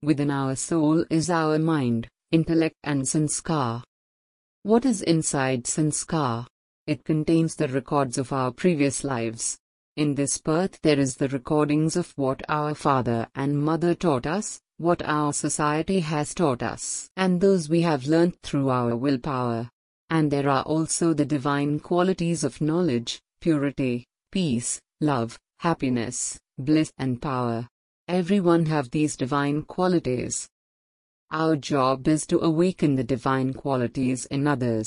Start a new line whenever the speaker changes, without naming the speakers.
Within our soul is our mind, intellect and sanskar. What is inside sanskar? It contains the records of our previous lives. In this birth there is the recordings of what our father and mother taught us, what our society has taught us, and those we have learnt through our willpower. And there are also the divine qualities of knowledge, purity, peace, love, happiness, bliss and power. Everyone have these divine qualities. Our job is to awaken the divine qualities in others.